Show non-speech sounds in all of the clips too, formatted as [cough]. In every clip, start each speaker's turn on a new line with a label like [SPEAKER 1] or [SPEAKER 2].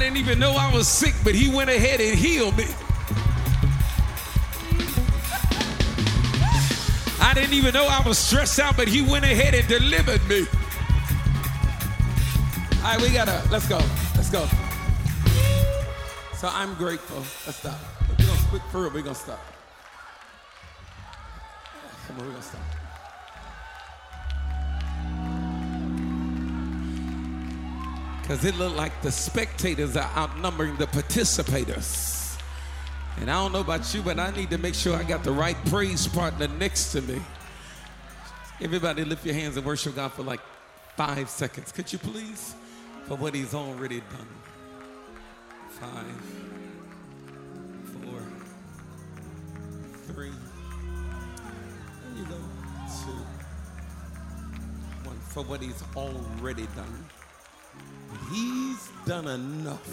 [SPEAKER 1] didn't even know I was sick, but he went ahead and healed me. I didn't even know I was stressed out, but he went ahead and delivered me. All right, we gotta, let's go. Let's go. So I'm grateful. Let's stop. We're gonna quick for it, we're gonna stop. Come on, we're gonna stop. Because it looked like the spectators are outnumbering the participators. And I don't know about you, but I need to make sure I got the right praise partner next to me. Everybody lift your hands and worship God for like five seconds. Could you please? For what he's already done. Five, four, three, there you go. Two, one. For what he's already done. He's done enough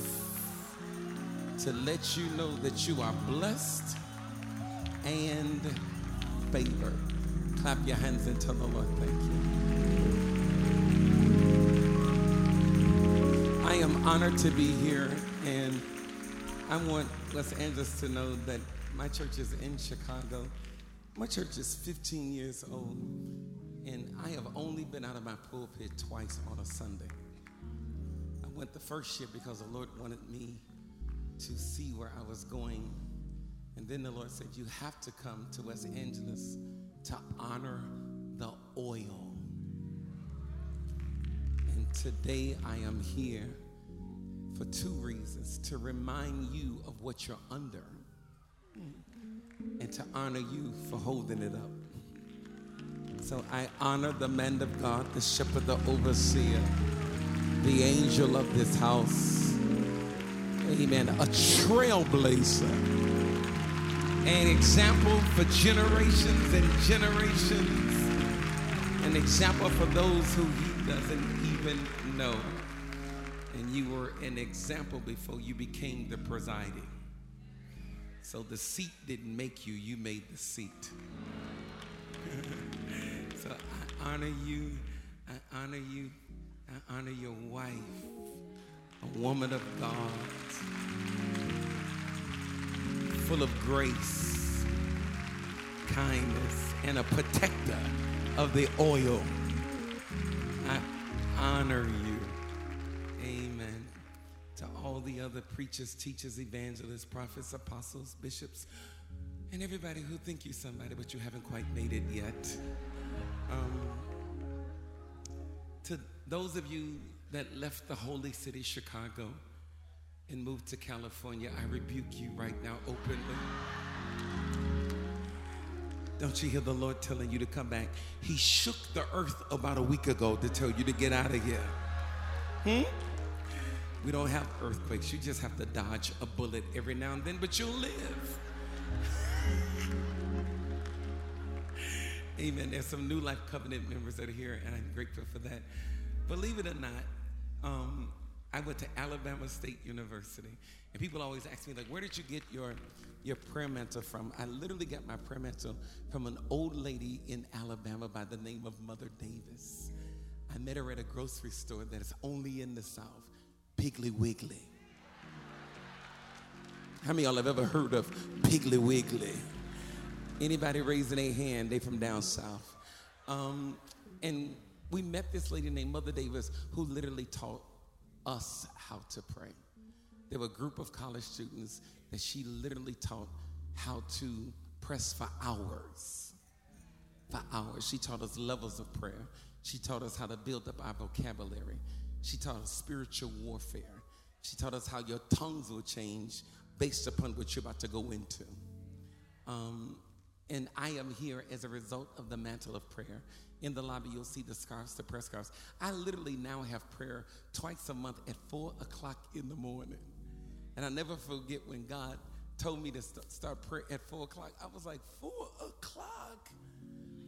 [SPEAKER 1] to let you know that you are blessed and favored. Clap your hands and tell the Lord, thank you. I am honored to be here, and I want Los Angeles to know that my church is in Chicago. My church is 15 years old, and I have only been out of my pulpit twice on a Sunday. Went the first year because the Lord wanted me to see where I was going. And then the Lord said, You have to come to West Angeles to honor the oil. And today I am here for two reasons to remind you of what you're under and to honor you for holding it up. So I honor the man of God, the shepherd, the overseer, the angel of this house. Amen. A trailblazer. An example for generations and generations. An example for those who he doesn't even know. And you were an example before you became the presiding. So the seat didn't make you, you made the seat. [laughs] so I honor you. I honor you. I honor your wife, a woman of God, full of grace, kindness, and a protector of the oil. I honor you. Amen. To all the other preachers, teachers, evangelists, prophets, apostles, bishops, and everybody who think you're somebody, but you haven't quite made it yet. Um, those of you that left the holy city, Chicago, and moved to California, I rebuke you right now openly. Don't you hear the Lord telling you to come back? He shook the earth about a week ago to tell you to get out of here. Hmm? We don't have earthquakes. You just have to dodge a bullet every now and then, but you'll live. [laughs] Amen. There's some New Life Covenant members that are here, and I'm grateful for that. Believe it or not, um, I went to Alabama State University, and people always ask me, like, where did you get your, your prayer mantle from? I literally got my prayer mantle from an old lady in Alabama by the name of Mother Davis. I met her at a grocery store that is only in the South, Piggly Wiggly. How many of y'all have ever heard of Piggly Wiggly? Anybody raising their hand, they from down south. Um, and we met this lady named Mother Davis who literally taught us how to pray. There were a group of college students that she literally taught how to press for hours. For hours. She taught us levels of prayer. She taught us how to build up our vocabulary. She taught us spiritual warfare. She taught us how your tongues will change based upon what you're about to go into. Um, and I am here as a result of the mantle of prayer. In the lobby, you'll see the scarves, the prayer scarves. I literally now have prayer twice a month at four o'clock in the morning. And I never forget when God told me to st- start prayer at four o'clock. I was like, four o'clock?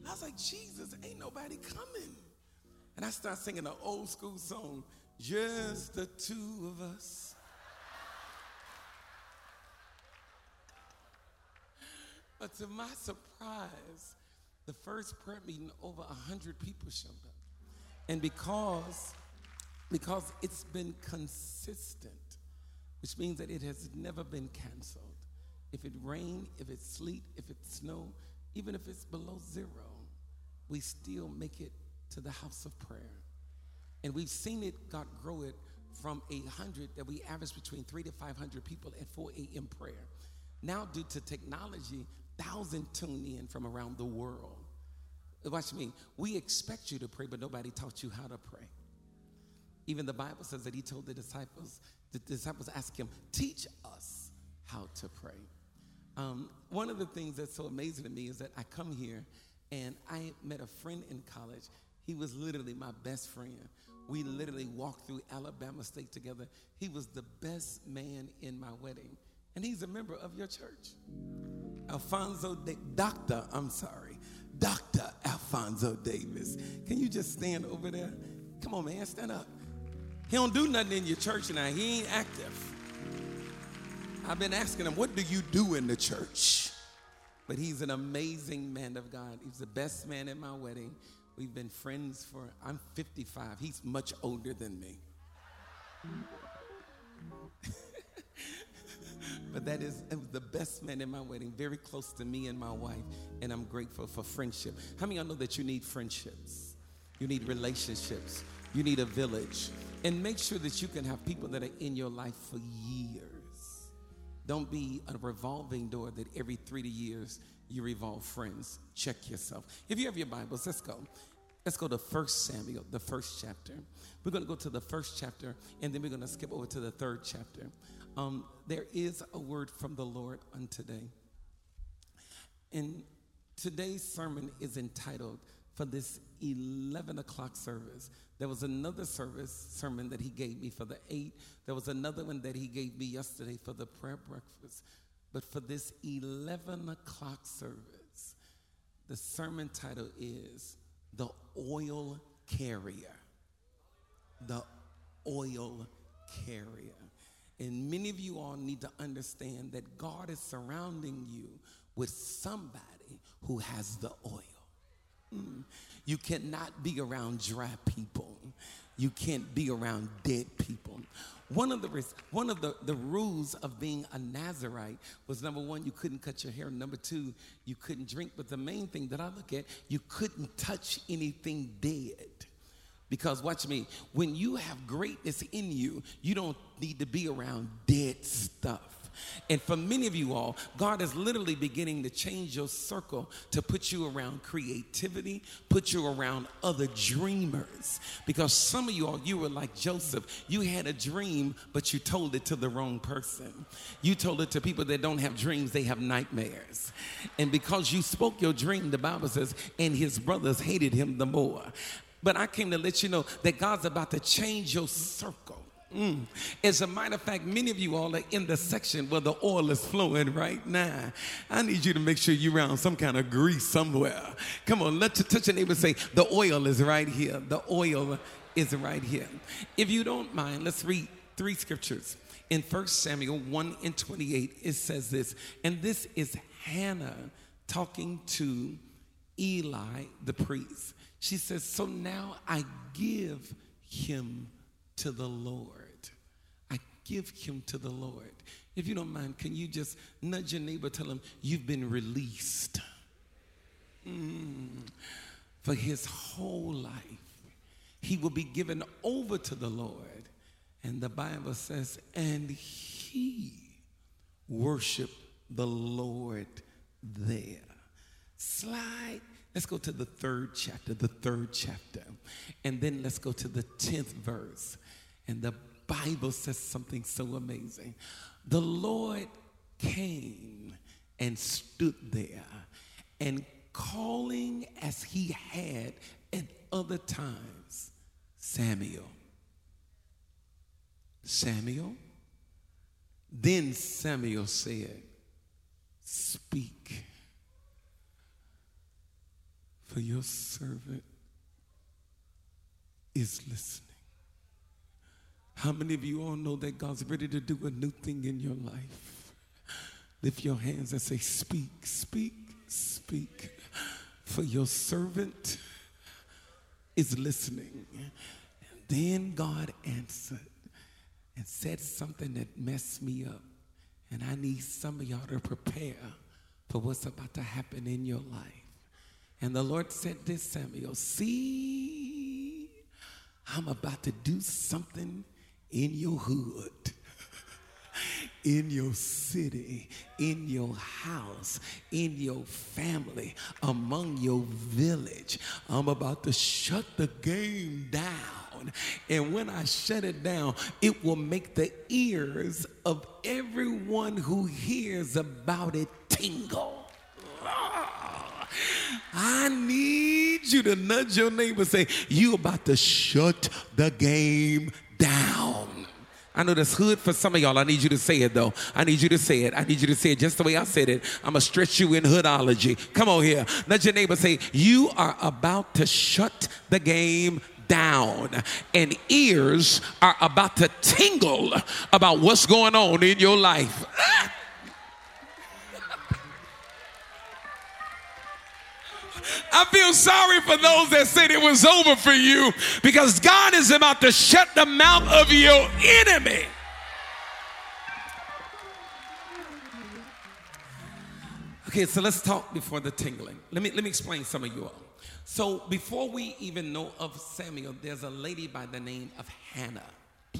[SPEAKER 1] I was like, Jesus, ain't nobody coming. And I started singing an old school song, just the two of us. But to my surprise, the first prayer meeting, over 100 people showed up. And because, because it's been consistent, which means that it has never been canceled. If it rain, if it's sleet, if it's snow, even if it's below zero, we still make it to the house of prayer. And we've seen it, God grow it from 800 that we average between three to 500 people at 4 a.m. prayer. Now, due to technology, thousands tune in from around the world. Watch me. We expect you to pray, but nobody taught you how to pray. Even the Bible says that he told the disciples, the disciples asked him, teach us how to pray. Um, one of the things that's so amazing to me is that I come here and I met a friend in college. He was literally my best friend. We literally walked through Alabama State together. He was the best man in my wedding. And he's a member of your church. Alfonso, da- Doctor, I'm sorry, Dr. Alfonso Davis. Can you just stand over there? Come on, man, stand up. He don't do nothing in your church now. He ain't active. I've been asking him, what do you do in the church? But he's an amazing man of God. He's the best man at my wedding. We've been friends for, I'm 55. He's much older than me. But that is the best man in my wedding, very close to me and my wife, and I'm grateful for friendship. How many of y'all know that you need friendships? You need relationships. You need a village. And make sure that you can have people that are in your life for years. Don't be a revolving door that every three to years you revolve friends. Check yourself. If you have your Bibles, let's go. Let's go to First Samuel, the first chapter. We're going to go to the first chapter, and then we're going to skip over to the third chapter. Um, there is a word from the Lord on today. And today's sermon is entitled, For this 11 o'clock service. There was another service sermon that he gave me for the 8. There was another one that he gave me yesterday for the prayer breakfast. But for this 11 o'clock service, the sermon title is the oil carrier. The oil carrier. And many of you all need to understand that God is surrounding you with somebody who has the oil. Mm. You cannot be around dry people. You can't be around dead people. One of the one of the, the rules of being a Nazarite was number one, you couldn't cut your hair. Number two, you couldn't drink. But the main thing that I look at, you couldn't touch anything dead. Because watch me, when you have greatness in you, you don't need to be around dead stuff. And for many of you all, God is literally beginning to change your circle to put you around creativity, put you around other dreamers. Because some of you all, you were like Joseph. You had a dream, but you told it to the wrong person. You told it to people that don't have dreams, they have nightmares. And because you spoke your dream, the Bible says, and his brothers hated him the more. But I came to let you know that God's about to change your circle. Mm. As a matter of fact, many of you all are in the section where the oil is flowing right now. I need you to make sure you're around some kind of grease somewhere. Come on, let your touch your neighbor say, The oil is right here. The oil is right here. If you don't mind, let's read three scriptures. In 1 Samuel 1 and 28, it says this, and this is Hannah talking to Eli the priest. She says, So now I give him to the Lord. I give him to the Lord. If you don't mind, can you just nudge your neighbor, tell him, You've been released mm. for his whole life. He will be given over to the Lord. And the Bible says, And he worshiped the Lord there. Slide Let's go to the third chapter, the third chapter. And then let's go to the 10th verse. And the Bible says something so amazing. The Lord came and stood there and calling as he had at other times Samuel. Samuel. Then Samuel said, Speak for your servant is listening. How many of you all know that God's ready to do a new thing in your life? Lift your hands and say, Speak, speak, speak. For your servant is listening. And then God answered and said something that messed me up. And I need some of y'all to prepare for what's about to happen in your life. And the Lord said this, Samuel, see, I'm about to do something in your hood [laughs] in your city, in your house, in your family, among your village. I'm about to shut the game down. And when I shut it down, it will make the ears of everyone who hears about it tingle. Ah. I need you to nudge your neighbor say, You about to shut the game down. I know that's hood for some of y'all. I need you to say it though. I need you to say it. I need you to say it just the way I said it. I'm gonna stretch you in hoodology. Come on here. Let your neighbor say, You are about to shut the game down, and ears are about to tingle about what's going on in your life. [laughs] I feel sorry for those that said it was over for you because God is about to shut the mouth of your enemy. Okay, so let's talk before the tingling. Let me let me explain some of you all. So before we even know of Samuel, there's a lady by the name of Hannah.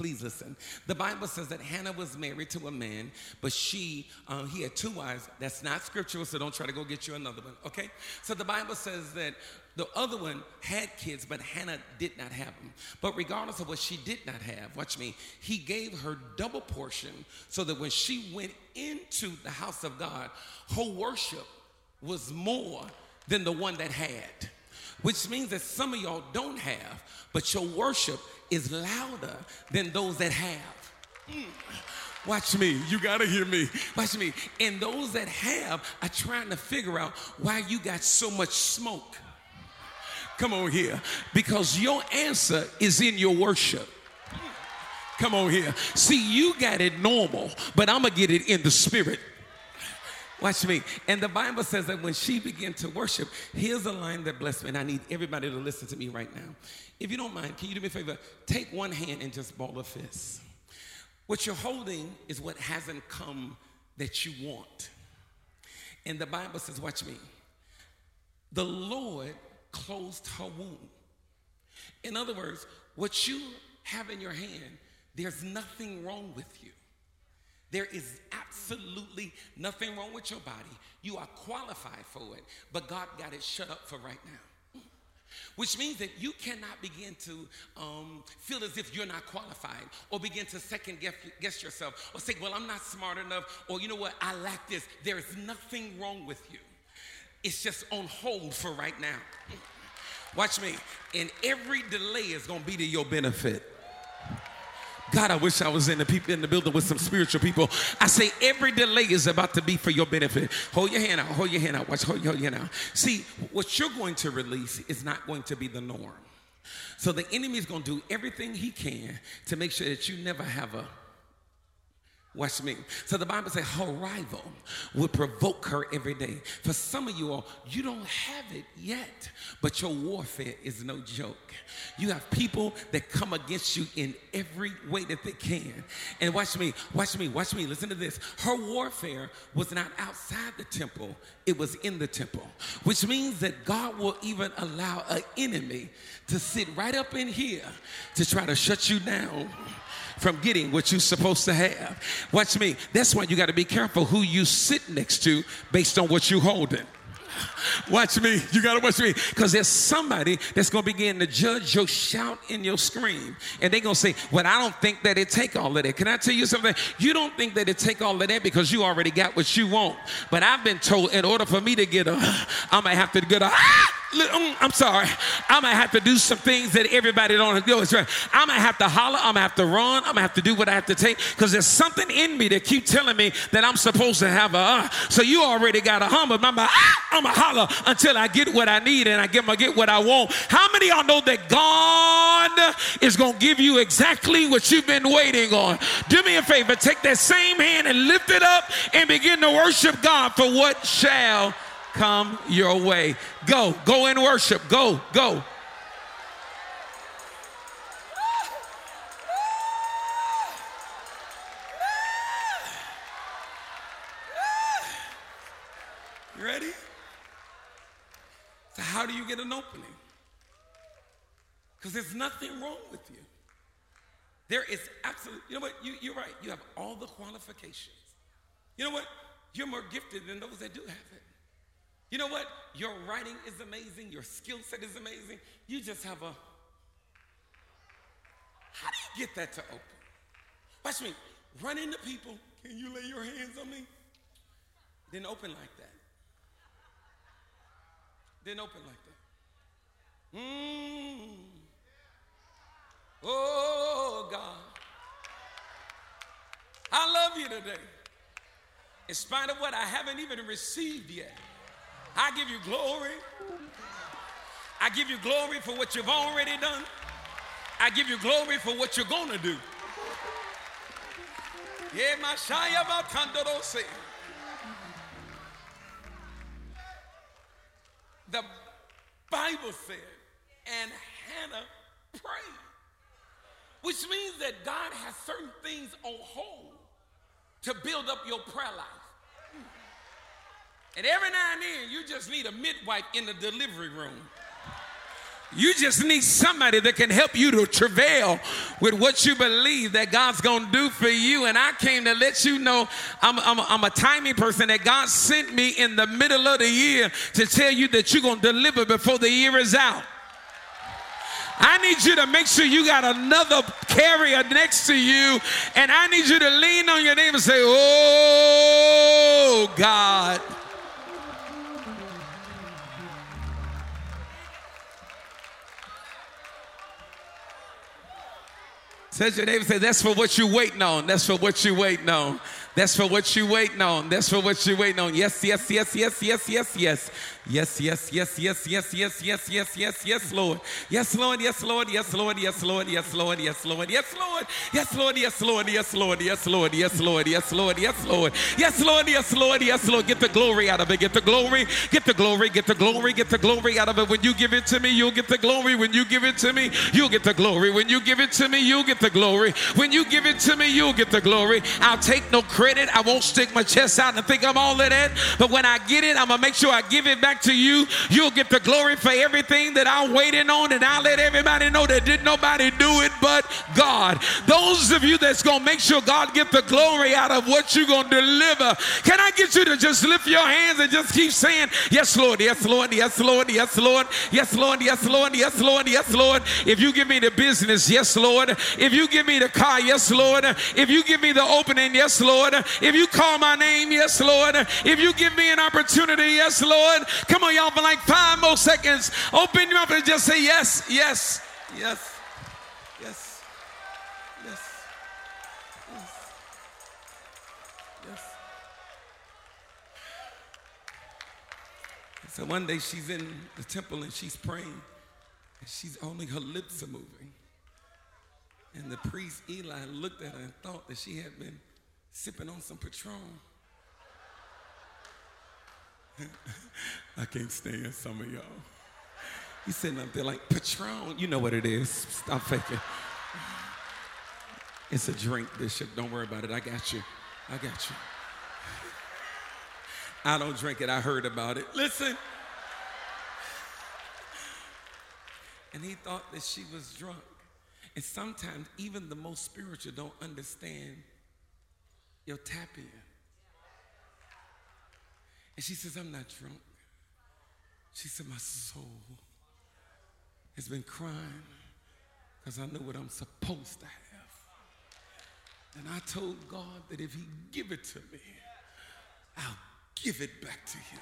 [SPEAKER 1] Please listen. The Bible says that Hannah was married to a man, but she, uh, he had two wives. That's not scriptural, so don't try to go get you another one, okay? So the Bible says that the other one had kids, but Hannah did not have them. But regardless of what she did not have, watch me, he gave her double portion so that when she went into the house of God, her worship was more than the one that had. Which means that some of y'all don't have, but your worship is louder than those that have. Watch me. You got to hear me. Watch me. And those that have are trying to figure out why you got so much smoke. Come on here. Because your answer is in your worship. Come on here. See, you got it normal, but I'm going to get it in the spirit. Watch me. And the Bible says that when she began to worship, here's a line that blessed me, and I need everybody to listen to me right now. If you don't mind, can you do me a favor? Take one hand and just ball a fist. What you're holding is what hasn't come that you want. And the Bible says, watch me. The Lord closed her womb. In other words, what you have in your hand, there's nothing wrong with you. There is absolutely nothing wrong with your body. You are qualified for it, but God got it shut up for right now. Which means that you cannot begin to um, feel as if you're not qualified or begin to second guess, guess yourself or say, Well, I'm not smart enough, or you know what, I lack this. There is nothing wrong with you. It's just on hold for right now. Watch me. And every delay is to be to your benefit. God, I wish I was in the people in the building with some spiritual people. I say every delay is about to be for your benefit. Hold your hand out. Hold your hand out. Watch. Hold your hand out. See, what you're going to release is not going to be the norm. So the enemy is going to do everything he can to make sure that you never have a Watch me. So the Bible says her rival would provoke her every day. For some of you all, you don't have it yet, but your warfare is no joke. You have people that come against you in every way that they can. And watch me, watch me, watch me. Listen to this. Her warfare was not outside the temple, it was in the temple, which means that God will even allow an enemy to sit right up in here to try to shut you down from getting what you're supposed to have. Watch me. That's why you got to be careful who you sit next to based on what you're holding. [laughs] Watch me. You got to watch me. Because there's somebody that's going to begin to judge your shout and your scream. And they're going to say, well, I don't think that it take all of that. Can I tell you something? You don't think that it take all of that because you already got what you want. But I've been told in order for me to get a, I'm going to have to get a, [laughs] ah! I'm sorry. I'm gonna have to do some things that everybody don't do. It's right. I'm gonna have to holler. I'm gonna have to run. I'm gonna have to do what I have to take because there's something in me that keep telling me that I'm supposed to have a. Uh. So you already got a hum, but a, [laughs] ah, I'm a holler until I get what I need and I get, I get what I want. How many y'all know that God is gonna give you exactly what you've been waiting on? Do me a favor. Take that same hand and lift it up and begin to worship God for what shall come your way. Go, go in worship. Go, go. Get an opening? Because there's nothing wrong with you. There is absolutely, you know what? You, you're right. You have all the qualifications. You know what? You're more gifted than those that do have it. You know what? Your writing is amazing. Your skill set is amazing. You just have a. How do you get that to open? Watch me. Run into people. Can you lay your hands on me? Then open like that. Then open like that. Mmm. Oh, God. I love you today. In spite of what I haven't even received yet, I give you glory. I give you glory for what you've already done. I give you glory for what you're going to do. Yeah, my The Bible said, and Hannah prayed which means that God has certain things on hold to build up your prayer life. And every now and then, you just need a midwife in the delivery room. You just need somebody that can help you to travail with what you believe that God's going to do for you. And I came to let you know I'm, I'm, I'm, a timing person that God sent me in the middle of the year to tell you that you're going to deliver before the year is out. I need you to make sure you got another carrier next to you, and I need you to lean on your neighbor and say, Oh, God. Says your neighbor, say, That's for what you're waiting on. That's for what you're waiting on. That's for what you're waiting on. That's for what you're waiting on. Yes, yes, yes, yes, yes, yes, yes. Yes, yes, yes, yes, yes, yes, yes, yes, yes, yes, Lord. Yes, Lord, yes, Lord, yes, Lord, yes, Lord, yes, Lord, yes, Lord, yes, Lord, yes, Lord, yes, Lord, yes, Lord, yes, Lord, yes, Lord, yes, Lord, yes, Lord, yes, Lord, yes, Lord, yes, Lord. Get the glory out of it. Get the glory, get the glory, get the glory, get the glory out of it. When you give it to me, you'll get the glory. When you give it to me, you'll get the glory. When you give it to me, you'll get the glory. When you give it to me, you'll get the glory. I'll take no credit. I won't stick my chest out and think I'm all of that. But when I get it, I'm gonna make sure I give it back to you. You'll get the glory for everything that I'm waiting on, and I'll let everybody know that did nobody do it but God. Those of you that's gonna make sure God get the glory out of what you're gonna deliver. Can I get you to just lift your hands and just keep saying, Yes, Lord, yes, Lord, yes, Lord, yes, Lord, yes, Lord, yes, Lord, yes, Lord, yes, Lord. If you give me the business, yes, Lord. If you give me the car, yes, Lord. If you give me the opening, yes, Lord. If you call my name, yes, Lord. If you give me an opportunity, yes, Lord. Come on, y'all, for like five more seconds. Open your mouth and just say yes, yes, yes, yes, yes, yes. So one day she's in the temple and she's praying, and she's only her lips are moving. And the priest Eli looked at her and thought that she had been sipping on some Patron. [laughs] I can't stand some of y'all. He's sitting up there like, Patron, you know what it is. Stop faking. It's a drink, Bishop. Don't worry about it. I got you. I got you. I don't drink it. I heard about it. Listen. And he thought that she was drunk. And sometimes even the most spiritual don't understand your tap in. And she says, I'm not drunk. She said, My soul has been crying because I know what I'm supposed to have. And I told God that if He give it to me, I'll give it back to Him.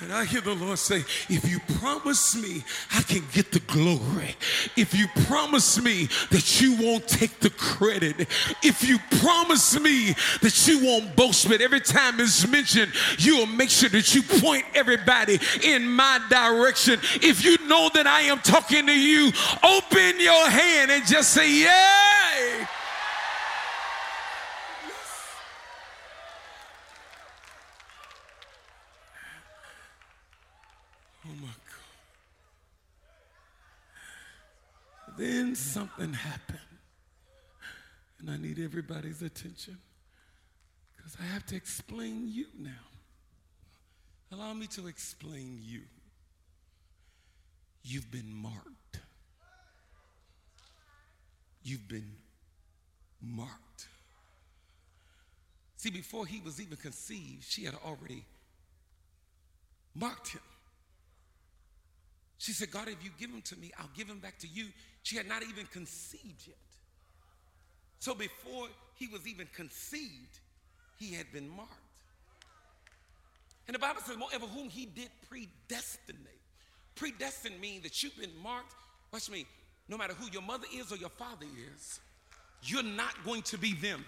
[SPEAKER 1] And I hear the Lord say, if you promise me I can get the glory, if you promise me that you won't take the credit, if you promise me that you won't boast, but every time it's mentioned, you'll make sure that you point everybody in my direction. If you know that I am talking to you, open your hand and just say, Yay! Then something happened. And I need everybody's attention because I have to explain you now. Allow me to explain you. You've been marked. You've been marked. See, before he was even conceived, she had already marked him. She said, God, if you give him to me, I'll give him back to you. She had not even conceived yet. So before he was even conceived, he had been marked. And the Bible says, moreover, whom he did predestinate. Predestined means that you've been marked. Watch me. No matter who your mother is or your father is, you're not going to be them.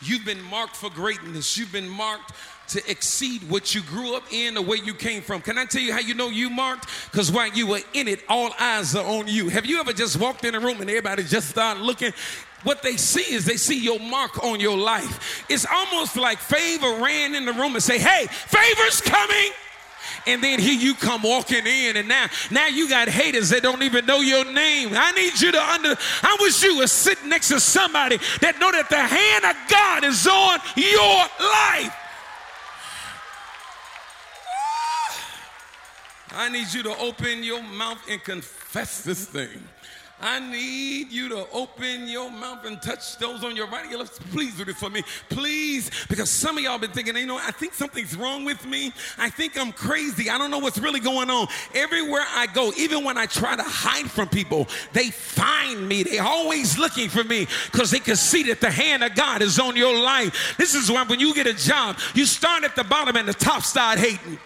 [SPEAKER 1] You've been marked for greatness. You've been marked to exceed what you grew up in or where you came from. Can I tell you how you know you marked? Because while you were in it, all eyes are on you. Have you ever just walked in a room and everybody just started looking? What they see is they see your mark on your life. It's almost like favor ran in the room and say, hey, favor's coming and then here you come walking in and now now you got haters that don't even know your name i need you to under i wish you were sitting next to somebody that know that the hand of god is on your life I need you to open your mouth and confess this thing. I need you to open your mouth and touch those on your right and your left. Please do this for me. Please. Because some of y'all been thinking, you know, I think something's wrong with me. I think I'm crazy. I don't know what's really going on. Everywhere I go, even when I try to hide from people, they find me. They're always looking for me because they can see that the hand of God is on your life. This is why when you get a job, you start at the bottom and the top start hating.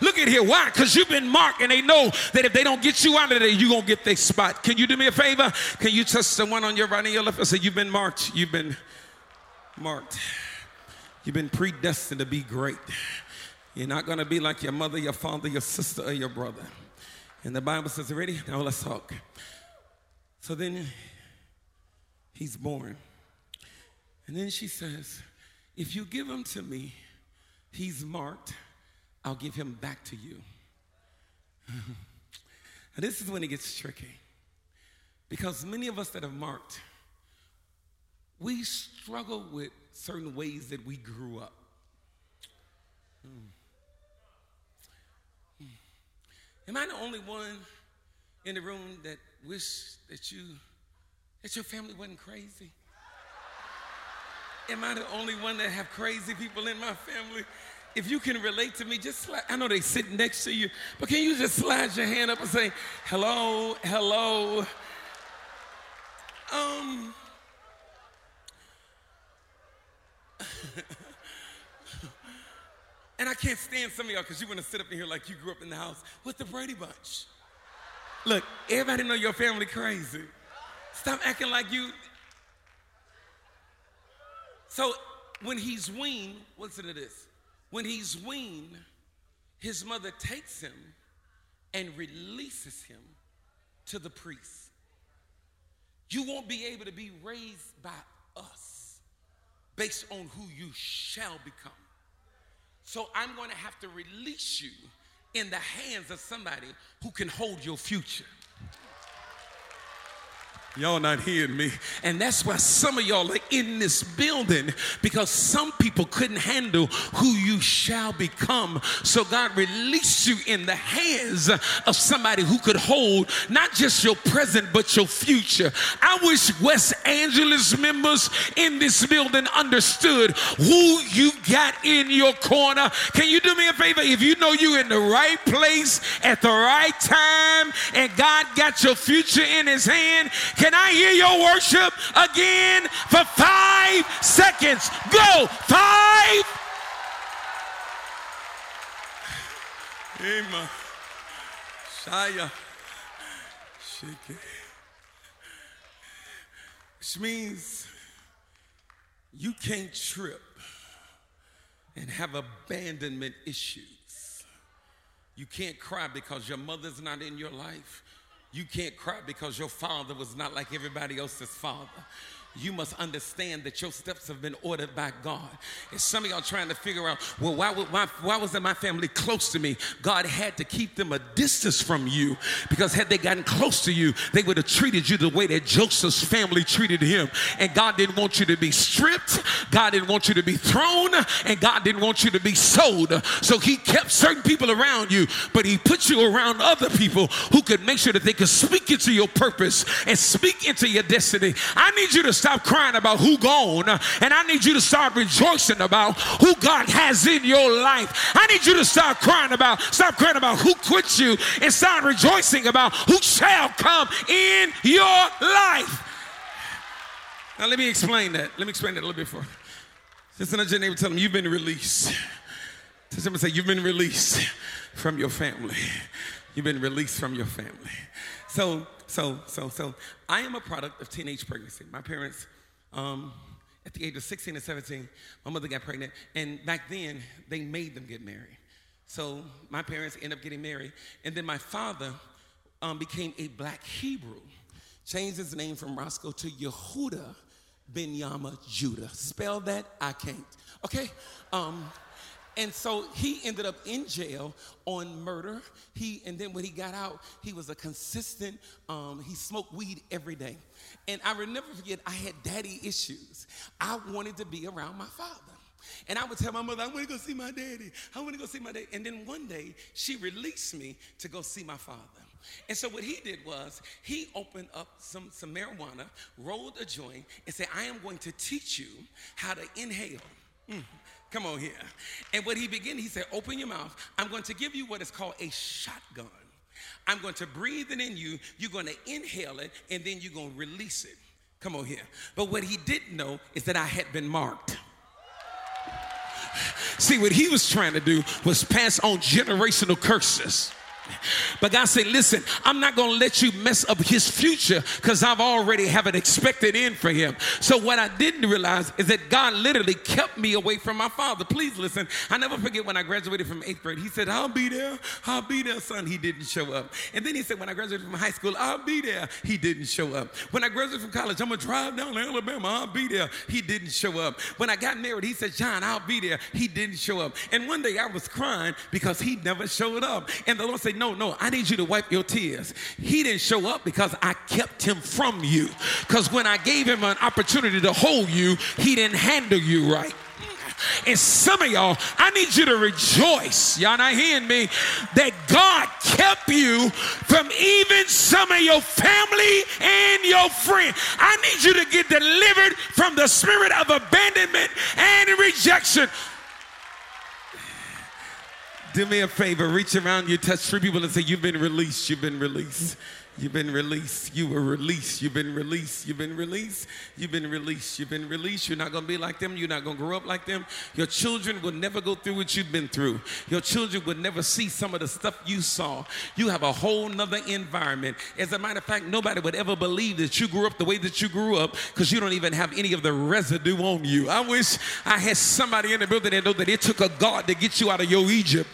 [SPEAKER 1] Look at here. Why? Because you've been marked and they know that if they don't get you out of there, you're going to get their spot. Can you do me a favor? Can you touch someone on your right and your left and say, You've been marked. You've been marked. You've been predestined to be great. You're not going to be like your mother, your father, your sister, or your brother. And the Bible says, Ready? Now let's talk. So then he's born. And then she says, If you give him to me, he's marked I'll give him back to you. [laughs] this is when it gets tricky. Because many of us that have marked, we struggle with certain ways that we grew up. Hmm. Hmm. Am I the only one in the room that wish that you that your family wasn't crazy? Am I the only one that have crazy people in my family? If you can relate to me, just I know they sit next to you, but can you just slide your hand up and say, hello, hello? Um, [laughs] and I can't stand some of y'all because you want to sit up in here like you grew up in the house with the Brady Bunch. Look, everybody know your family crazy. Stop acting like you. So when he's weaned, listen to this. When he's weaned, his mother takes him and releases him to the priest. You won't be able to be raised by us based on who you shall become. So I'm going to have to release you in the hands of somebody who can hold your future. Y'all not hearing me. And that's why some of y'all are in this building because some people couldn't handle who you shall become. So God released you in the hands of somebody who could hold not just your present, but your future. I wish West Angeles members in this building understood who you got in your corner. Can you do me a favor? If you know you're in the right place at the right time and God got your future in his hand, can I hear your worship again for five seconds? Go. Five. Amen. Shaya. Shake it. Which means you can't trip and have abandonment issues. You can't cry because your mother's not in your life. You can't cry because your father was not like everybody else's father. You must understand that your steps have been ordered by God. And some of y'all trying to figure out, well, why, why, why wasn't my family close to me? God had to keep them a distance from you because had they gotten close to you, they would have treated you the way that Joseph's family treated him. And God didn't want you to be stripped, God didn't want you to be thrown, and God didn't want you to be sold. So He kept certain people around you, but He put you around other people who could make sure that they could speak into your purpose and speak into your destiny. I need you to stop crying about who gone, and I need you to start rejoicing about who God has in your life. I need you to start crying about, stop crying about who quit you, and start rejoicing about who shall come in your life. Now let me explain that. Let me explain that a little bit for. Just another neighbor tell them you've been released. Tell somebody say you've been released from your family. You've been released from your family. So, so, so, so, I am a product of teenage pregnancy. My parents, um, at the age of 16 and 17, my mother got pregnant, and back then they made them get married. So my parents ended up getting married, and then my father um, became a black Hebrew, changed his name from Roscoe to Yehuda Ben Yama Judah. Spell that? I can't. Okay. Um, and so he ended up in jail on murder. He and then when he got out, he was a consistent. Um, he smoked weed every day, and I will never forget. I had daddy issues. I wanted to be around my father. And I would tell my mother, I want to go see my daddy. I want to go see my daddy. And then one day, she released me to go see my father. And so what he did was he opened up some, some marijuana, rolled a joint, and said, I am going to teach you how to inhale. Mm. Come on here. And what he began, he said, Open your mouth. I'm going to give you what is called a shotgun. I'm going to breathe it in you. You're going to inhale it, and then you're going to release it. Come on here. But what he didn't know is that I had been marked. See, what he was trying to do was pass on generational curses. But God said, listen, I'm not going to let you mess up his future because I've already have an expected end for him. So what I didn't realize is that God literally kept me away from my father. Please listen. I never forget when I graduated from eighth grade. He said, I'll be there. I'll be there, son. He didn't show up. And then he said, when I graduated from high school, I'll be there. He didn't show up. When I graduated from college, I'm going to drive down to Alabama. I'll be there. He didn't show up. When I got married, he said, John, I'll be there. He didn't show up. And one day I was crying because he never showed up. And the Lord said, no, no, I need you to wipe your tears. He didn't show up because I kept him from you. Because when I gave him an opportunity to hold you, he didn't handle you right. And some of y'all, I need you to rejoice. Y'all not hearing me? That God kept you from even some of your family and your friend. I need you to get delivered from the spirit of abandonment and rejection. Do me a favor, reach around you, touch three people, and say, You've been released, you've been released. You've been released. You were released. You've been released. You've been released. You've been released. You've been released. You're not going to be like them. You're not going to grow up like them. Your children will never go through what you've been through. Your children will never see some of the stuff you saw. You have a whole nother environment. As a matter of fact, nobody would ever believe that you grew up the way that you grew up because you don't even have any of the residue on you. I wish I had somebody in the building that know that it took a God to get you out of your Egypt.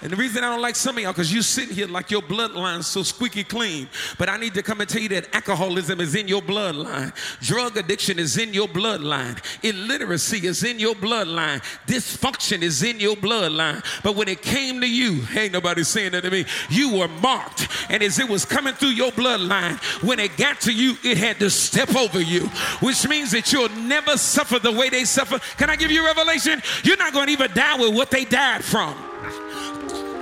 [SPEAKER 1] And the reason I don't like some of y'all, because you sit here like your bloodline's so squeaky clean. But I need to come and tell you that alcoholism is in your bloodline. Drug addiction is in your bloodline. Illiteracy is in your bloodline. Dysfunction is in your bloodline. But when it came to you, ain't nobody saying that to me, you were marked. And as it was coming through your bloodline, when it got to you, it had to step over you, which means that you'll never suffer the way they suffer. Can I give you revelation? You're not going to even die with what they died from.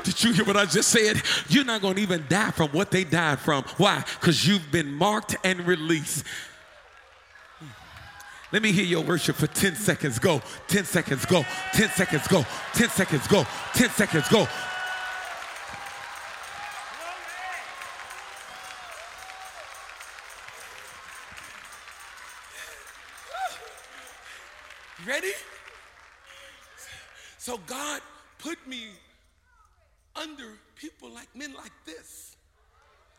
[SPEAKER 1] Did you hear what I just said? You're not going to even die from what they died from. Why? Because you've been marked and released. Let me hear your worship for 10 seconds. Go. 10 seconds. Go. 10 seconds. Go. 10 seconds. Go. 10 seconds. Go. Ready? So God put me under people like men like this.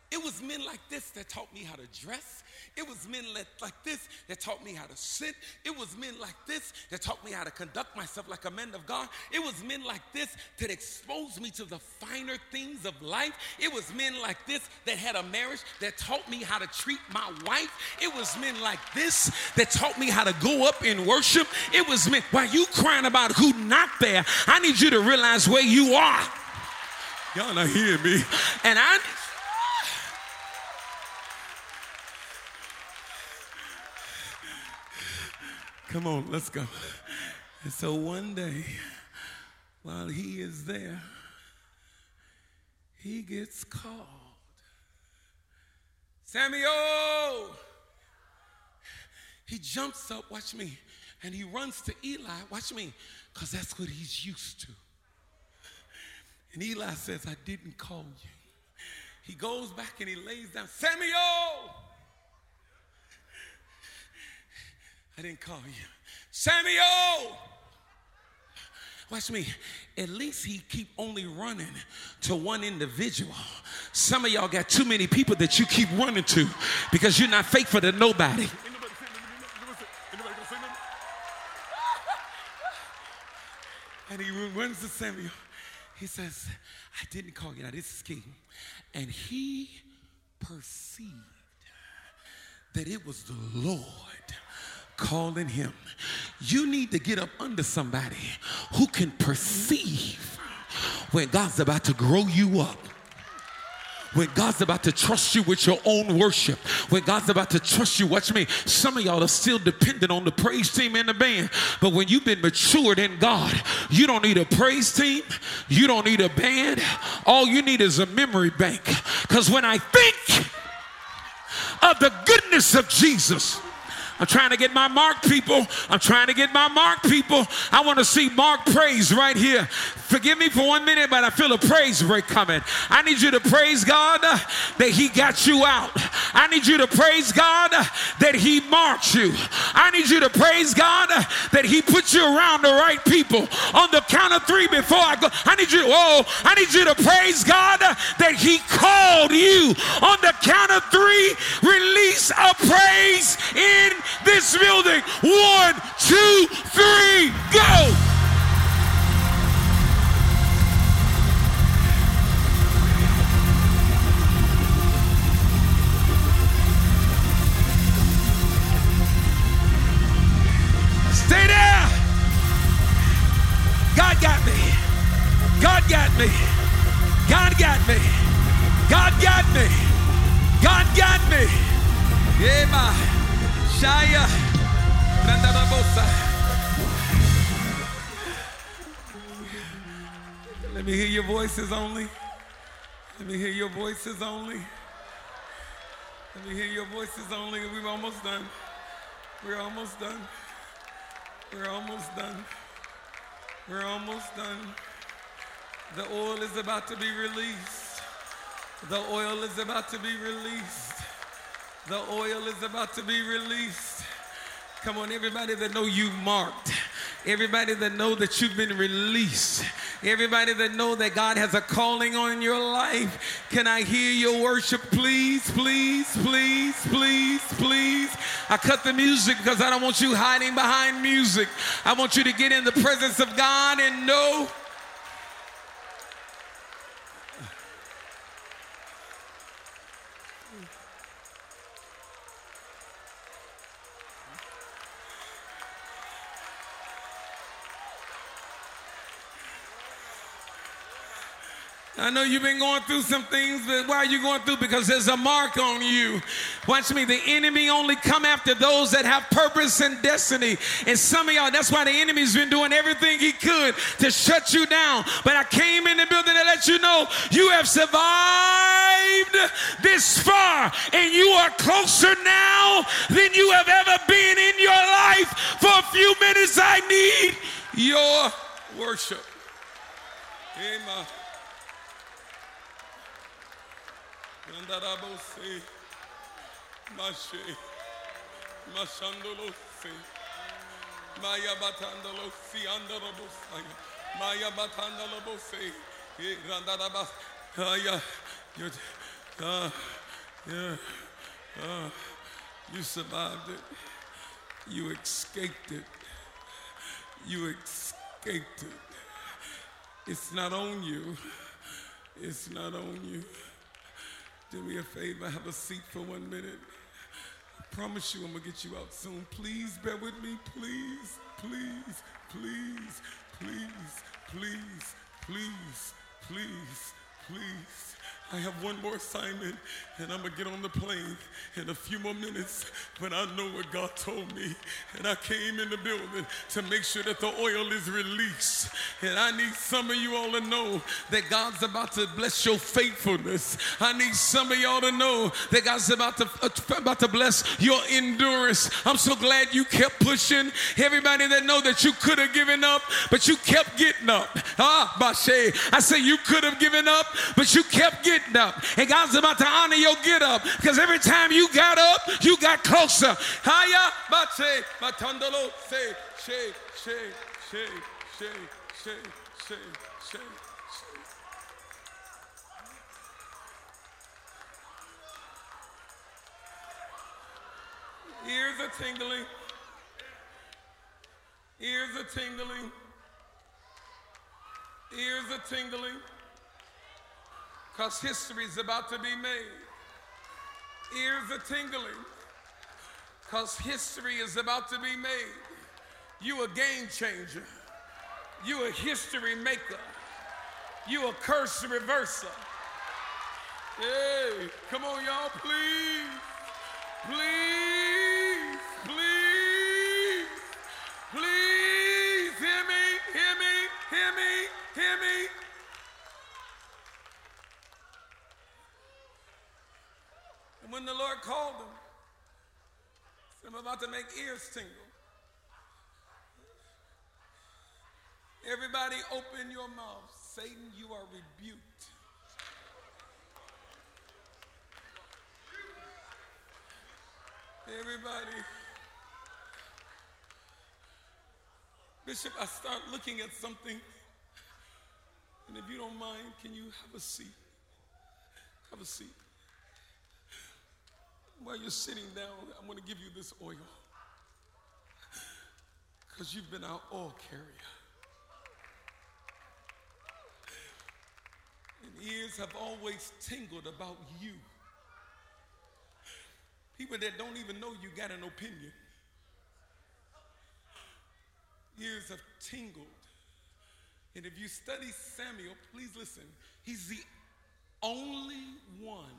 [SPEAKER 1] It was men like this that taught me how to dress. It was men like this that taught me how to sit. It was men like this that taught me how to conduct myself like a man of God. It was men like this that exposed me to the finer things of life. It was men like this that had a marriage that taught me how to treat my wife. It was men like this that taught me how to go up in worship. It was men. While you crying about who not there, I need you to realize where you are. Y'all not hear me. And I Come on, let's go. And so one day, while he is there, he gets called. Samuel! He jumps up, watch me, and he runs to Eli, watch me, because that's what he's used to. And Eli says, I didn't call you. He goes back and he lays down, Samuel! I didn't call you. Samuel! Watch me. At least he keep only running to one individual. Some of y'all got too many people that you keep running to because you're not faithful to nobody. And he runs to Samuel. He says, I didn't call you. Now, this is king. And he perceived that it was the Lord calling him. You need to get up under somebody who can perceive when God's about to grow you up when God's about to trust you with your own worship, when God's about to trust you, watch me. Some of y'all are still dependent on the praise team and the band, but when you've been matured in God, you don't need a praise team, you don't need a band. All you need is a memory bank. Because when I think of the goodness of Jesus, I'm trying to get my mark people. I'm trying to get my mark people. I want to see Mark praise right here. Forgive me for one minute, but I feel a praise break coming. I need you to praise God uh, that He got you out. I need you to praise God uh, that He marked you. I need you to praise God uh, that He put you around the right people. On the count of three before I go, I need you, whoa, I need you to praise God that He called you. On the count of three, release a praise in this building. One, two, three, go. Stay there. God got me. God got me. God got me. God got me. God got me. Yeah, my. Shaya. Let me hear your voices only. Let me hear your voices only. Let me hear your voices only. We're almost done. We're almost done. We're almost done. We're almost done. The oil is about to be released. The oil is about to be released. The oil is about to be released. Come on, everybody that know you marked. Everybody that know that you've been released. Everybody that know that God has a calling on your life. Can I hear your worship, please, please, please, please, please? I cut the music because I don't want you hiding behind music. I want you to get in the presence of God and know I know you've been going through some things, but why are you going through? Because there's a mark on you. Watch me. The enemy only come after those that have purpose and destiny. And some of y'all, that's why the enemy's been doing everything he could to shut you down. But I came in the building to let you know you have survived this far, and you are closer now than you have ever been in your life. For a few minutes, I need your worship. Amen. Randarabas, Uh, yeah. Uh, you survived it. You escaped it. You escaped it. It's not on you. It's not on you. Do me a favor, have a seat for one minute. I promise you I'm gonna get you out soon. Please bear with me, please, please, please, please, please, please, please, please. I have one more assignment and I'm gonna get on the plane in a few more minutes, but I know what God told me. And I came in the building to make sure that the oil is released. And I need some of you all to know that God's about to bless your faithfulness. I need some of y'all to know that God's about to, uh, about to bless your endurance. I'm so glad you kept pushing. Everybody that know that you could have given up, but you kept getting up. Ah, Bashe. I say you could have given up, but you kept getting getting up. And God's about to honor your get up because every time you got up, you got closer. Haya bate matandalo say she she she she she she she Ears are tingling. Ears are tingling. Ears are tingling because history is about to be made. Ears are tingling because history is about to be made. You a game changer. You a history maker. You a curse reverser. Hey, come on, y'all, please. Please, And when the Lord called them, I'm about to make ears tingle. Everybody open your mouth. Satan, you are rebuked. Everybody. Bishop, I start looking at something. And if you don't mind, can you have a seat? Have a seat. While you're sitting down, I'm going to give you this oil. Because you've been our oil carrier. And ears have always tingled about you. People that don't even know you got an opinion. Ears have tingled. And if you study Samuel, please listen. He's the only one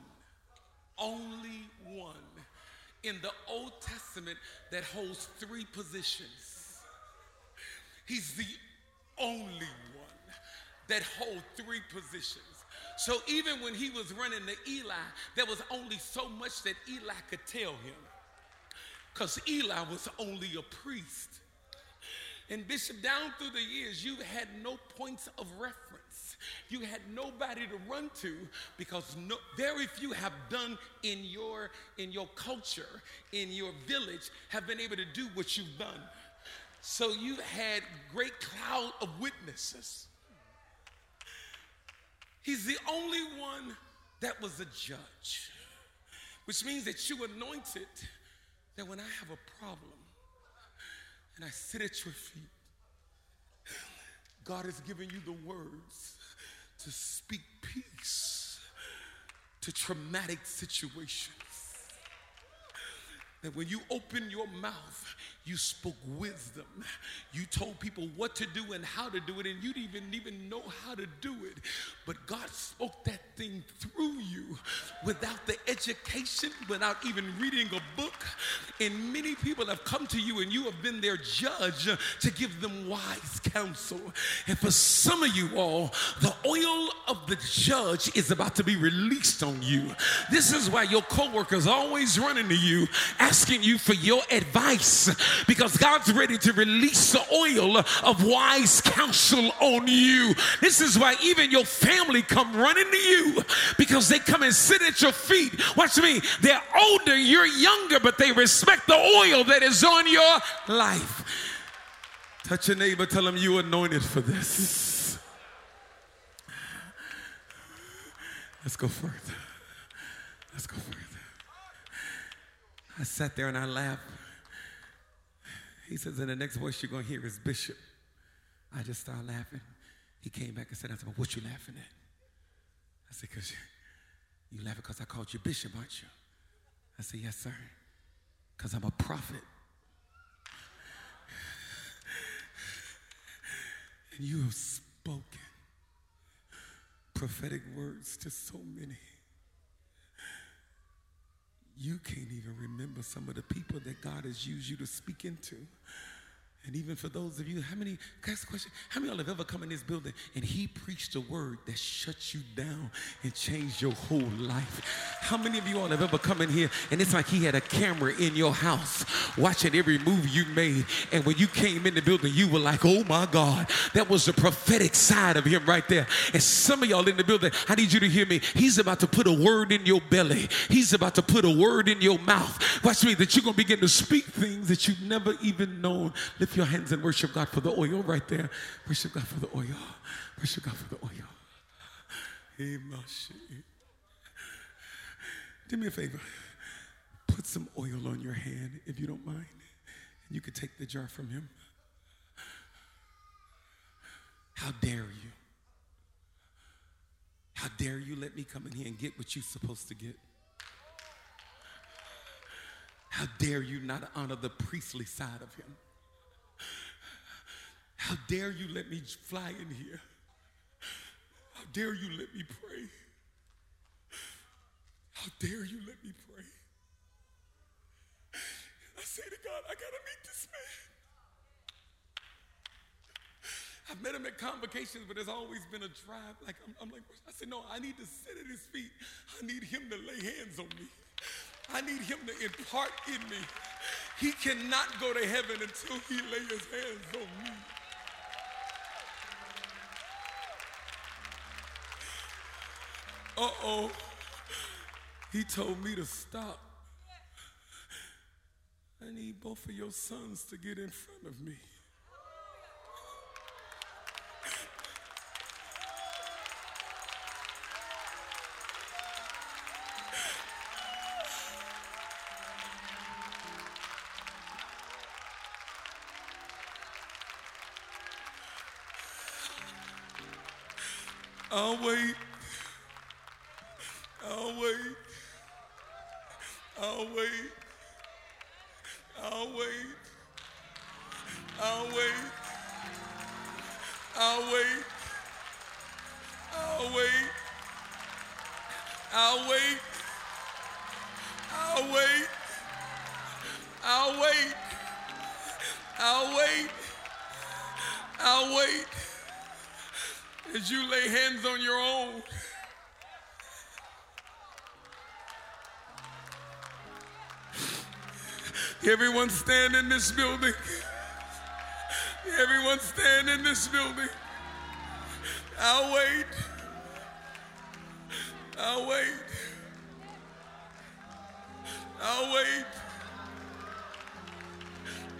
[SPEAKER 1] only one in the Old Testament that holds three positions. He's the only one that holds three positions. So even when he was running to Eli, there was only so much that Eli could tell him. Because Eli was only a priest. And Bishop, down through the years, you've had no points of reference you had nobody to run to because no, very few have done in your in your culture, in your village, have been able to do what you've done. So you had great cloud of witnesses. He's the only one that was a judge, which means that you anointed that when I have a problem and I sit at your feet, God has given you the words to speak peace to traumatic situations. That when you open your mouth, you spoke wisdom. You told people what to do and how to do it, and you didn't even, know how to do it. But God spoke that thing through you without the education, without even reading a book. And many people have come to you, and you have been their judge to give them wise counsel. And for some of you all, the oil of the judge is about to be released on you. This is why your coworkers always running to you, asking you for your advice because God's ready to release the oil of wise counsel on you. This is why even your family come running to you because they come and sit at your feet. Watch me. They're older, you're younger, but they respect the oil that is on your life. Touch your neighbor, tell them you anointed for this. Let's go further. Let's go further. I sat there and I laughed. He says, and the next voice you're going to hear is Bishop. I just started laughing. He came back and said, I said, well, what you laughing at? I said, because you, you laughing because I called you Bishop, aren't you? I said, yes, sir. Because I'm a prophet. And you have spoken prophetic words to so many. You can't even remember some of the people that God has used you to speak into. And even for those of you, how many, ask a question? How many of y'all have ever come in this building and he preached a word that shut you down and changed your whole life? How many of you all have ever come in here and it's like he had a camera in your house watching every move you made? And when you came in the building, you were like, oh my God, that was the prophetic side of him right there. And some of y'all in the building, I need you to hear me. He's about to put a word in your belly, he's about to put a word in your mouth. Watch me, that you're going to begin to speak things that you've never even known. Lift your hands and worship God for the oil right there. Worship God for the oil. Worship God for the oil. Do me a favor. Put some oil on your hand if you don't mind. And You could take the jar from him. How dare you? How dare you let me come in here and get what you're supposed to get? How dare you not honor the priestly side of him? How dare you let me fly in here? How dare you let me pray? How dare you let me pray? I say to God, I gotta meet this man. I've met him at convocations, but there's always been a drive. Like I'm, I'm like, I said, no, I need to sit at his feet. I need him to lay hands on me. I need him to impart in me. He cannot go to heaven until he lays his hands on me. Uh oh. He told me to stop. I need both of your sons to get in front of me. I'll wait. You lay hands on your own. Everyone stand in this building. Everyone stand in this building. I'll wait. I'll wait. I'll wait.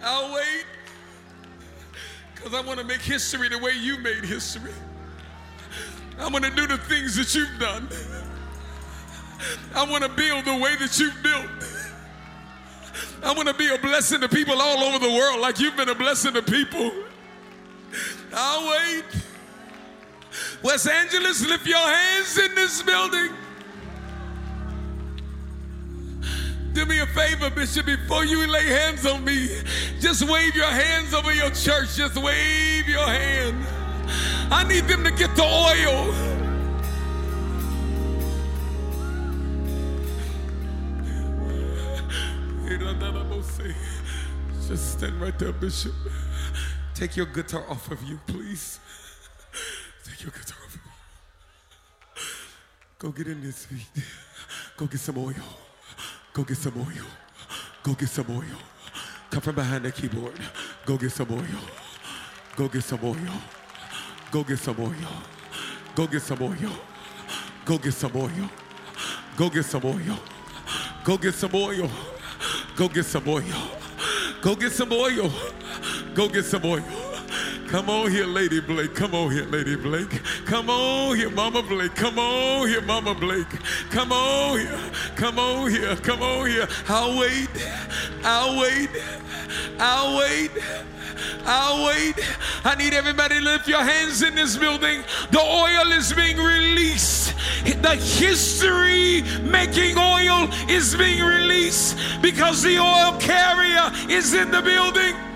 [SPEAKER 1] I'll wait. Because I want to make history the way you made history. I want to do the things that you've done. I want to build the way that you've built. I want to be a blessing to people all over the world like you've been a blessing to people. I'll wait. West Angeles, lift your hands in this building. Do me a favor, Bishop, before you lay hands on me, just wave your hands over your church. Just wave your hand. I need them to get the oil. Just stand right there, Bishop. Take your guitar off of you, please. Take your guitar off of you. Go get in this feet. Go get some oil. Go get some oil. Go get some oil. Come from behind the keyboard. Go get some oil. Go get some oil. Go get some oil. Go get some oil. Go get some oil. Go get some oil. Go get some oil. Go get some oil. Go get some oil. Go get some oil.
[SPEAKER 2] Come on here, Lady Blake. Come on here, Lady Blake. Come on here, Mama Blake. Come on here, Mama Blake. Come on here. Come on here. Come on here. I'll wait. I'll wait. I'll wait. I'll wait. I wait. I need everybody to lift your hands in this building. The oil is being released. The history making oil is being released because the oil carrier is in the building.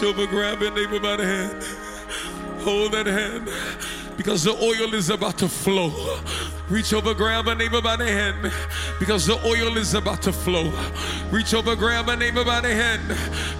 [SPEAKER 2] Reach over, grab your neighbor by the hand. Hold that hand because the oil is about to flow. Reach over, grab a neighbor by the hand because the oil is about to flow. Reach over, grab a neighbor by the hand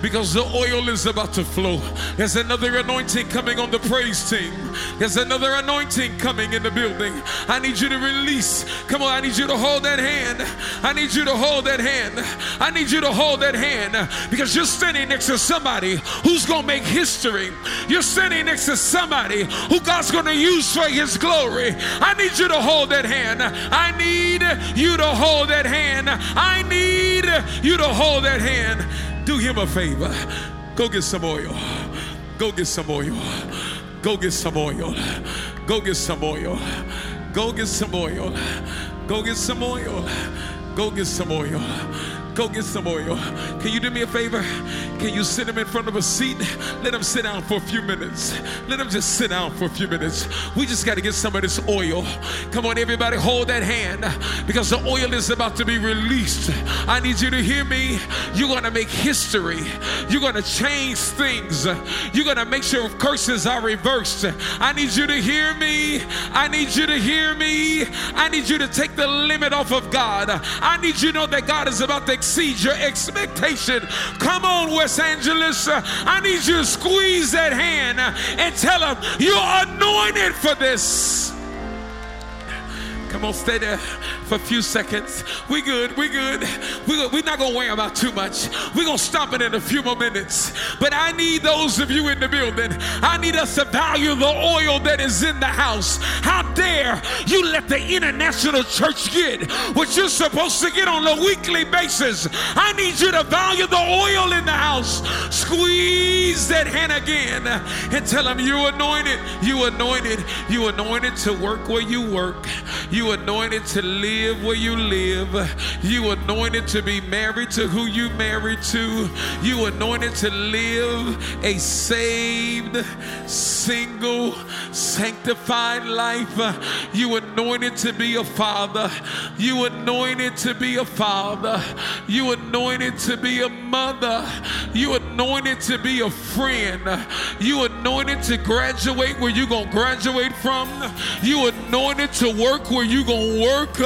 [SPEAKER 2] because the oil is about to flow. There's another anointing coming on the praise team. There's another anointing coming in the building. I need you to release. Come on, I need you to hold that hand. I need you to hold that hand. I need you to hold that hand because you're standing next to somebody who's going to make history. You're standing next to somebody who God's going to use for his glory. I need you to hold that hand. I need you to hold that hand. I need you to hold that hand. Do him a favor. Go get some oil. Go get some oil. Go get some oil. Go get some oil. Go get some oil. Go get some oil. Go get some oil. Go get some oil. Can you do me a favor? Can you sit him in front of a seat? Let him sit down for a few minutes. Let him just sit down for a few minutes. We just got to get some of this oil. Come on, everybody, hold that hand because the oil is about to be released. I need you to hear me. You're going to make history. You're going to change things. You're going to make sure curses are reversed. I need you to hear me. I need you to hear me. I need you to take the limit off of God. I need you to know that God is about to exceed your expectation. Come on, West Angeles. I need you to squeeze that hand and tell them you're anointed for this. Come on, stay there for a few seconds. We good, we good. We good. We're not gonna worry about too much. We're gonna stop it in a few more minutes. But I need those of you in the building. I need us to value the oil that is in the house. How dare you let the international church get what you're supposed to get on a weekly basis? I need you to value the oil in the house. Squeeze that hand again and tell them you anointed, you anointed, you anointed to work where you work. You anointed to live where you live. You anointed to be married to who you married to. You anointed to live a saved, single, sanctified life. You anointed to be a father. You anointed to be a father. You anointed to be a mother. You anointed to be a friend. You anointed to graduate where you're going to graduate from. You anointed to work where you're going to work.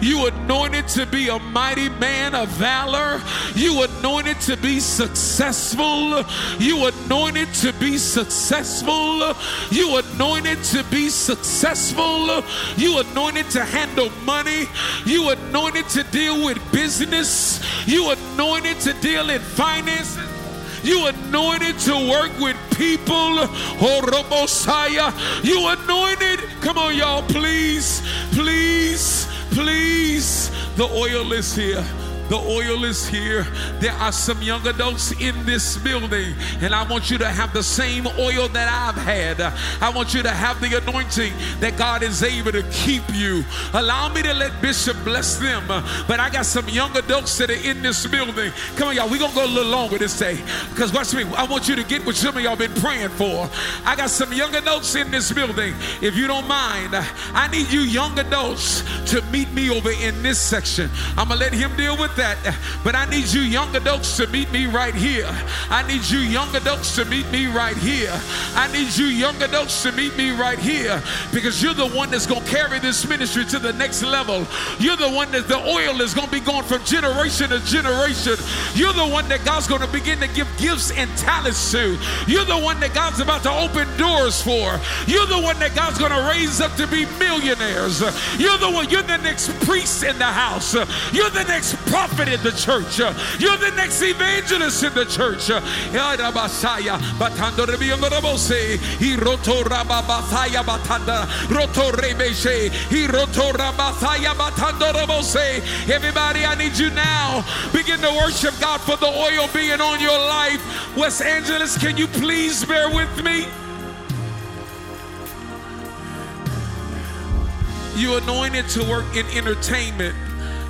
[SPEAKER 2] You anointed to be a mighty man of valor. You anointed to be successful. You anointed to be successful. You anointed to be successful. You anointed to handle money. You anointed to deal with business. You anointed to deal in finances. You anointed to work with people. Oh, You anointed. Come on, y'all, please, please, please. The oil is here. The oil is here. There are some young adults in this building, and I want you to have the same oil that I've had. I want you to have the anointing that God is able to keep you. Allow me to let Bishop bless them. But I got some young adults that are in this building. Come on, y'all. We're going to go a little longer this day. Because watch me. I want you to get what some of y'all been praying for. I got some young adults in this building. If you don't mind, I need you young adults to meet me over in this section. I'm going to let him deal with that. But I need you young adults to meet me right here. I need you young adults to meet me right here. I need you young adults to meet me right here because you're the one that's going to carry this ministry to the next level. You're the one that the oil is going to be going from generation to generation. You're the one that God's going to begin to give gifts and talents to. You're the one that God's about to open doors for. You're the one that God's going to raise up to be millionaires. You're the one, you're the next priest in the house. You're the next prophet in the church. You're the next evangelist in the church. Everybody, I need you now. Begin to worship God for the oil being on your life. West Angeles, can you please bear with me? You anointed to work in entertainment.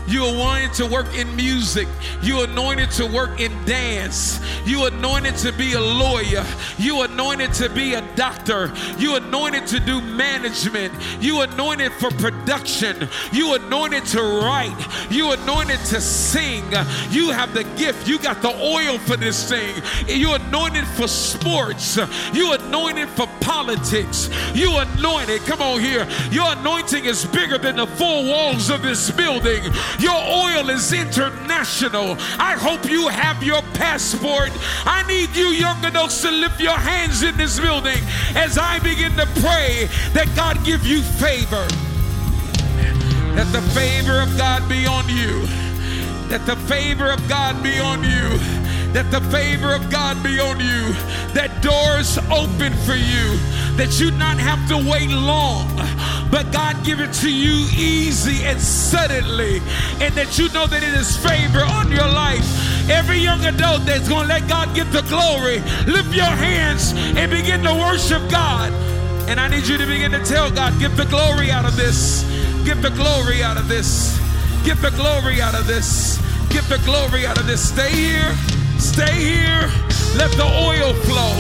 [SPEAKER 2] You anointed to work in music. You anointed to work in dance. You anointed to be a lawyer. You anointed to be a doctor. You anointed to do management. You anointed for production. You anointed to write. You anointed to sing. You have the gift. You got the oil for this thing. You anointed for sports. You anointed for politics. You anointed. Come on here. Your anointing is bigger than the four walls of this building. Your oil is international. I hope you have your passport. I need you, young adults, to lift your hands in this building as I begin to pray that God give you favor. That the favor of God be on you. That the favor of God be on you that the favor of God be on you, that doors open for you, that you not have to wait long, but God give it to you easy and suddenly, and that you know that it is favor on your life. Every young adult that's going to let God get the glory, lift your hands and begin to worship God. And I need you to begin to tell God, get the glory out of this. Get the glory out of this. Get the glory out of this. Get the glory out of this. Stay here. Stay here. Let the oil flow.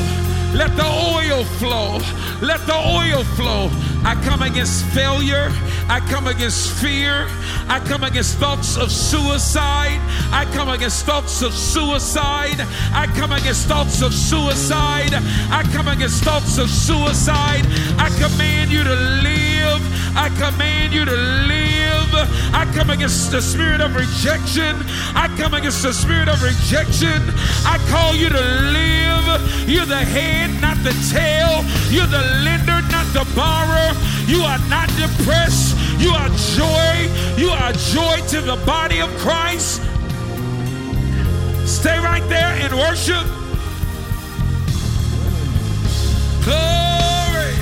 [SPEAKER 2] Let the oil flow. Let the oil flow. I come against failure. I come against fear. I come against thoughts of suicide. I come against thoughts of suicide. I come against thoughts of suicide. I come against thoughts of suicide. I command you to live. I command you to live. I come against the spirit of rejection. I come against the spirit of rejection. I call you to live. You're the head, not the tail. You're the lender, not the borrower. You are not depressed. You are joy. You are joy to the body of Christ. Stay right there and worship. Glory.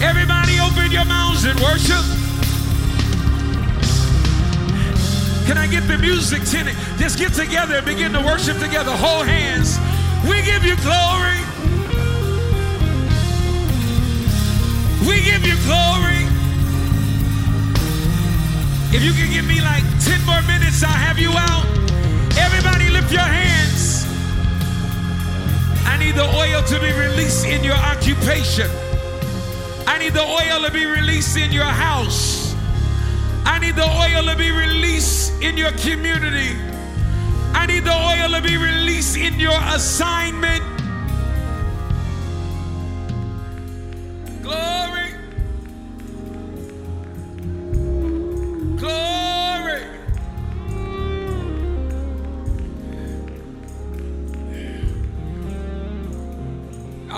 [SPEAKER 2] Everybody open your mouths and worship. Can I get the music tenant? Just get together and begin to worship together. Hold hands. We give you glory. We give you glory. If you can give me like 10 more minutes, I'll have you out. Everybody lift your hands. I need the oil to be released in your occupation. I need the oil to be released in your house. I need the oil to be released in your community. I need the oil to be released in your assignment.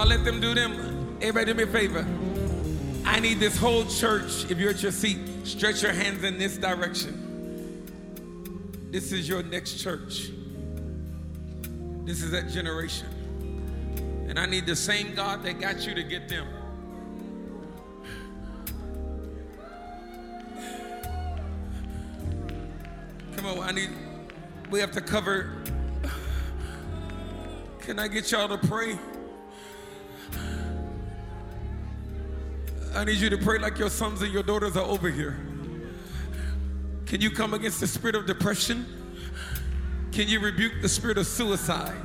[SPEAKER 2] I'll let them do them. Everybody do me a favor. I need this whole church, if you're at your seat, stretch your hands in this direction. This is your next church. This is that generation. And I need the same God that got you to get them. Come on, I need, we have to cover. Can I get y'all to pray? I need you to pray like your sons and your daughters are over here. Can you come against the spirit of depression? Can you rebuke the spirit of suicide?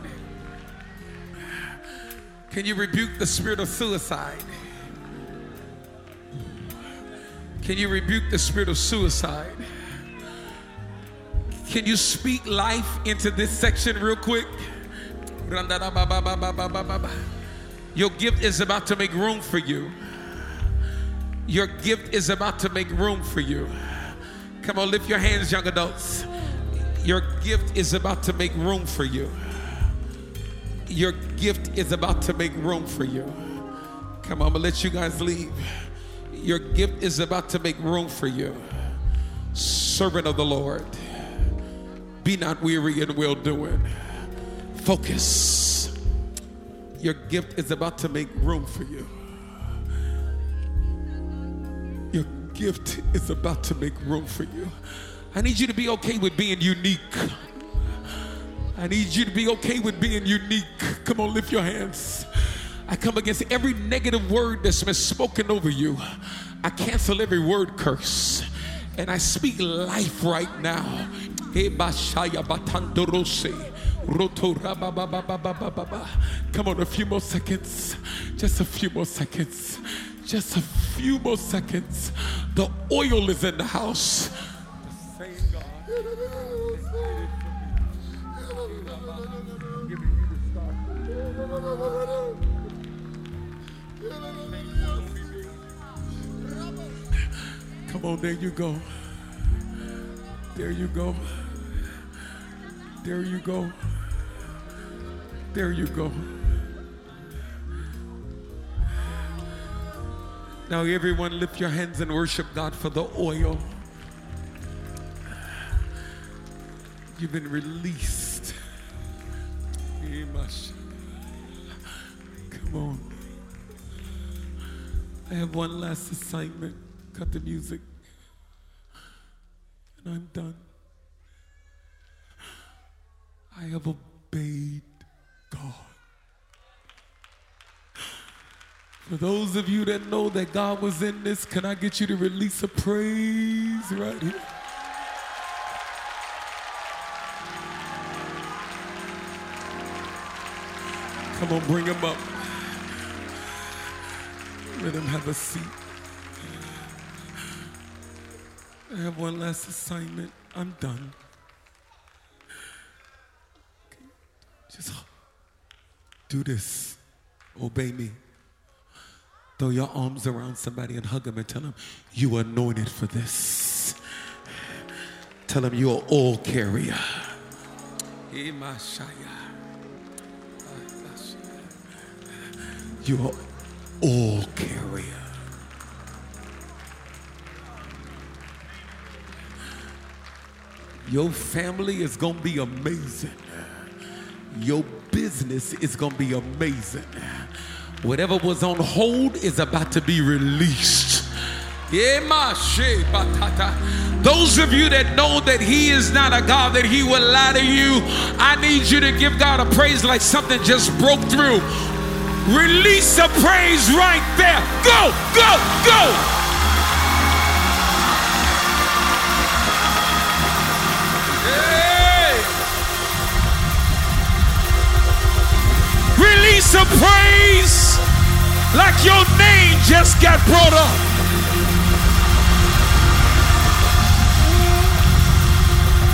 [SPEAKER 2] Can you rebuke the spirit of suicide? Can you rebuke the spirit of suicide? Can you speak life into this section real quick? Your gift is about to make room for you. Your gift is about to make room for you. Come on, lift your hands, young adults. Your gift is about to make room for you. Your gift is about to make room for you. Come on, I'm gonna let you guys leave. Your gift is about to make room for you. Servant of the Lord, be not weary in well doing. Focus. Your gift is about to make room for you. Gift is about to make room for you. I need you to be okay with being unique. I need you to be okay with being unique. Come on, lift your hands. I come against every negative word that's been spoken over you. I cancel every word curse. And I speak life right now. Come on, a few more seconds. Just a few more seconds. Just a few more seconds. The oil is in the house. Come on, there you go. There you go. There you go. There you go. Now, everyone, lift your hands and worship God for the oil. You've been released. Come on. I have one last assignment. Cut the music. And I'm done. I have obeyed God. For those of you that know that God was in this, can I get you to release a praise right here? Come on, bring him up. Let him have a seat. I have one last assignment. I'm done. Just do this. Obey me. Throw your arms around somebody and hug them and tell them, You are anointed for this. Tell them you're all carrier. You are all carrier. Your family is going to be amazing. Your business is going to be amazing. Whatever was on hold is about to be released. Those of you that know that He is not a God, that He will lie to you, I need you to give God a praise like something just broke through. Release a praise right there. Go, go, go. A praise like your name just got brought up.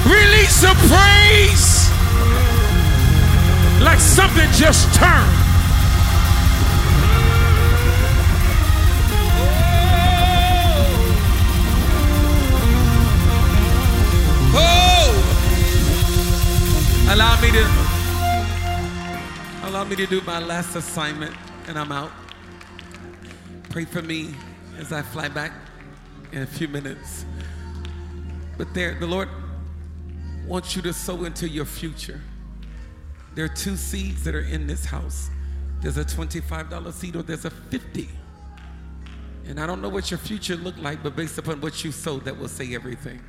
[SPEAKER 2] Release a praise like something just turned. Oh, allow me to me to do my last assignment and I'm out. Pray for me as I fly back in a few minutes. But there, the Lord wants you to sow into your future. There are two seeds that are in this house. There's a $25 seed or there's a 50. And I don't know what your future looked like, but based upon what you sowed, that will say everything.